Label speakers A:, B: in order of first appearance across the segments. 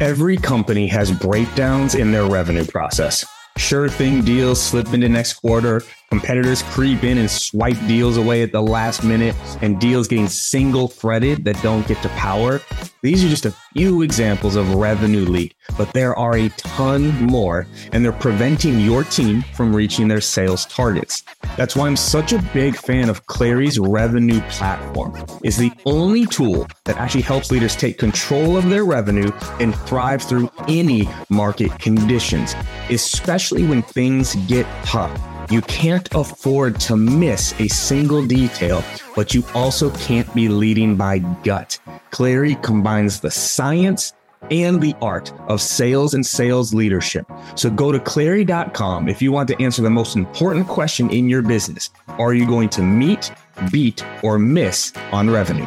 A: Every company has breakdowns in their revenue process. Sure thing deals slip into next quarter, competitors creep in and swipe deals away at the last minute, and deals getting single threaded that don't get to power. These are just a few examples of revenue leak, but there are a ton more, and they're preventing your team from reaching their sales targets. That's why I'm such a big fan of Clari's revenue platform. It's the only tool that actually helps leaders take control of their revenue and thrive through any market conditions, especially when things get tough. You can't afford to miss a single detail, but you also can't be leading by gut. Clary combines the science and the art of sales and sales leadership. So go to clari.com if you want to answer the most important question in your business. Are you going to meet, beat, or miss on revenue?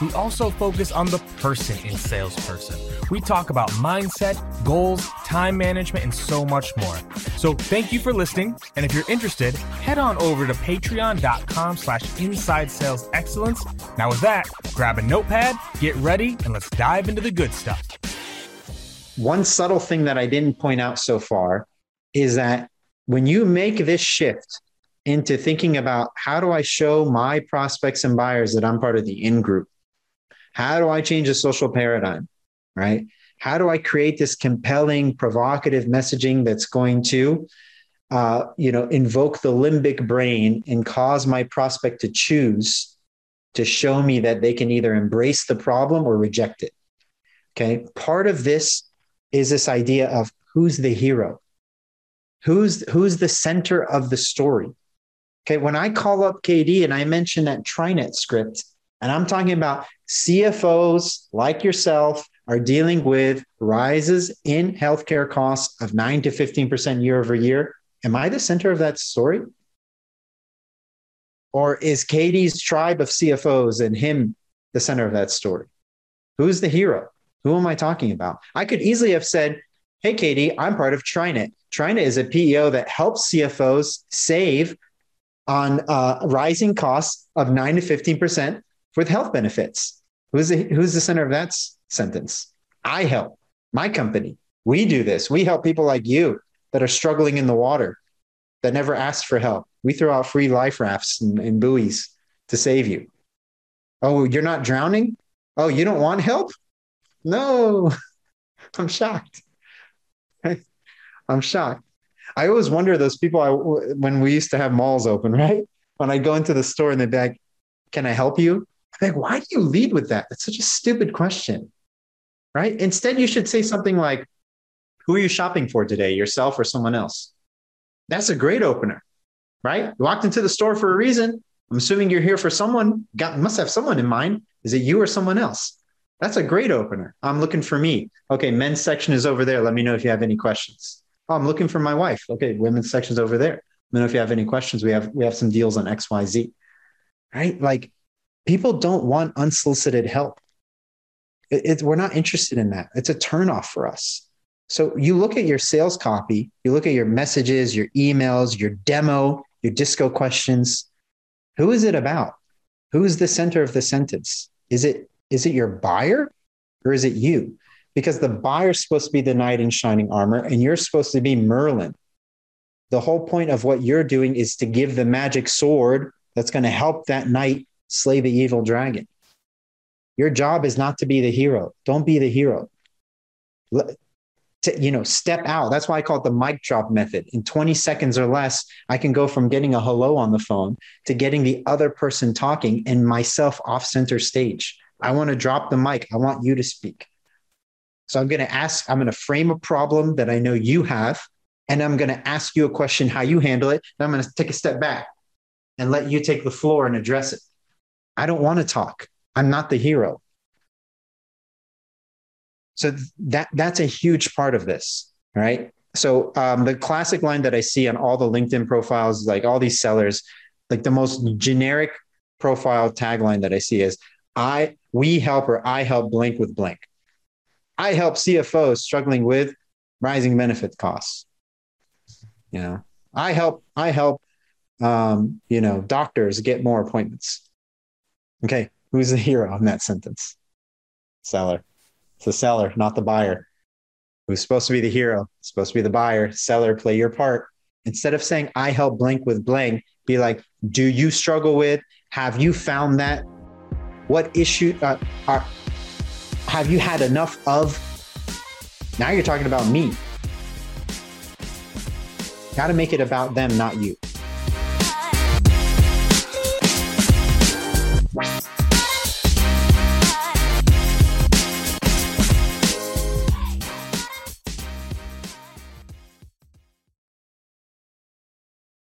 B: We also focus on the person in salesperson. We talk about mindset, goals, time management, and so much more. So thank you for listening. And if you're interested, head on over to patreon.com slash inside sales excellence. Now with that, grab a notepad, get ready, and let's dive into the good stuff.
C: One subtle thing that I didn't point out so far is that when you make this shift into thinking about how do I show my prospects and buyers that I'm part of the in group? How do I change the social paradigm? Right? How do I create this compelling, provocative messaging that's going to, uh, you know, invoke the limbic brain and cause my prospect to choose to show me that they can either embrace the problem or reject it? Okay. Part of this is this idea of who's the hero, who's who's the center of the story. Okay, when I call up KD and I mention that TriNet script, and I'm talking about CFOs like yourself are dealing with rises in healthcare costs of 9 to 15% year over year, am I the center of that story? Or is KD's tribe of CFOs and him the center of that story? Who's the hero? Who am I talking about? I could easily have said, Hey, Katie, I'm part of TriNet. TriNet is a PEO that helps CFOs save on uh, rising costs of 9 to 15% with health benefits. Who's the, who's the center of that sentence? I help my company. We do this. We help people like you that are struggling in the water, that never asked for help. We throw out free life rafts and, and buoys to save you. Oh, you're not drowning? Oh, you don't want help? No, I'm shocked. I'm shocked. I always wonder those people I, when we used to have malls open, right? When I go into the store and they'd be like, "Can I help you?" Like, "Why do you lead with that? That's such a stupid question." Right? Instead, you should say something like, "Who are you shopping for today? Yourself or someone else?" That's a great opener, right? You walked into the store for a reason. I'm assuming you're here for someone. Got must have someone in mind. Is it you or someone else? That's a great opener. Oh, I'm looking for me. Okay, men's section is over there. Let me know if you have any questions. Oh, I'm looking for my wife. Okay, women's section's over there. Let me know if you have any questions. We have we have some deals on XYZ. Right? Like people don't want unsolicited help. It, it, we're not interested in that. It's a turnoff for us. So you look at your sales copy, you look at your messages, your emails, your demo, your disco questions. Who is it about? Who is the center of the sentence? Is it is it your buyer or is it you? Because the buyer's supposed to be the knight in shining armor and you're supposed to be Merlin. The whole point of what you're doing is to give the magic sword that's going to help that knight slay the evil dragon. Your job is not to be the hero. Don't be the hero. To, you know, step out. That's why I call it the mic drop method. In 20 seconds or less, I can go from getting a hello on the phone to getting the other person talking and myself off center stage. I want to drop the mic. I want you to speak. So I'm going to ask, I'm going to frame a problem that I know you have, and I'm going to ask you a question, how you handle it. I'm going to take a step back and let you take the floor and address it. I don't want to talk. I'm not the hero. So that that's a huge part of this, right? So um, the classic line that I see on all the LinkedIn profiles, like all these sellers, like the most generic profile tagline that I see is I we help or I help blank with blank. I help CFOs struggling with rising benefit costs. You know, I help I help um, you know doctors get more appointments. Okay, who's the hero in that sentence? Seller. It's the seller, not the buyer. Who's supposed to be the hero? Supposed to be the buyer. Seller, play your part. Instead of saying I help blank with blank, be like, do you struggle with? Have you found that? What issue uh, are? Have you had enough of? Now you're talking about me. Got to make it about them, not you.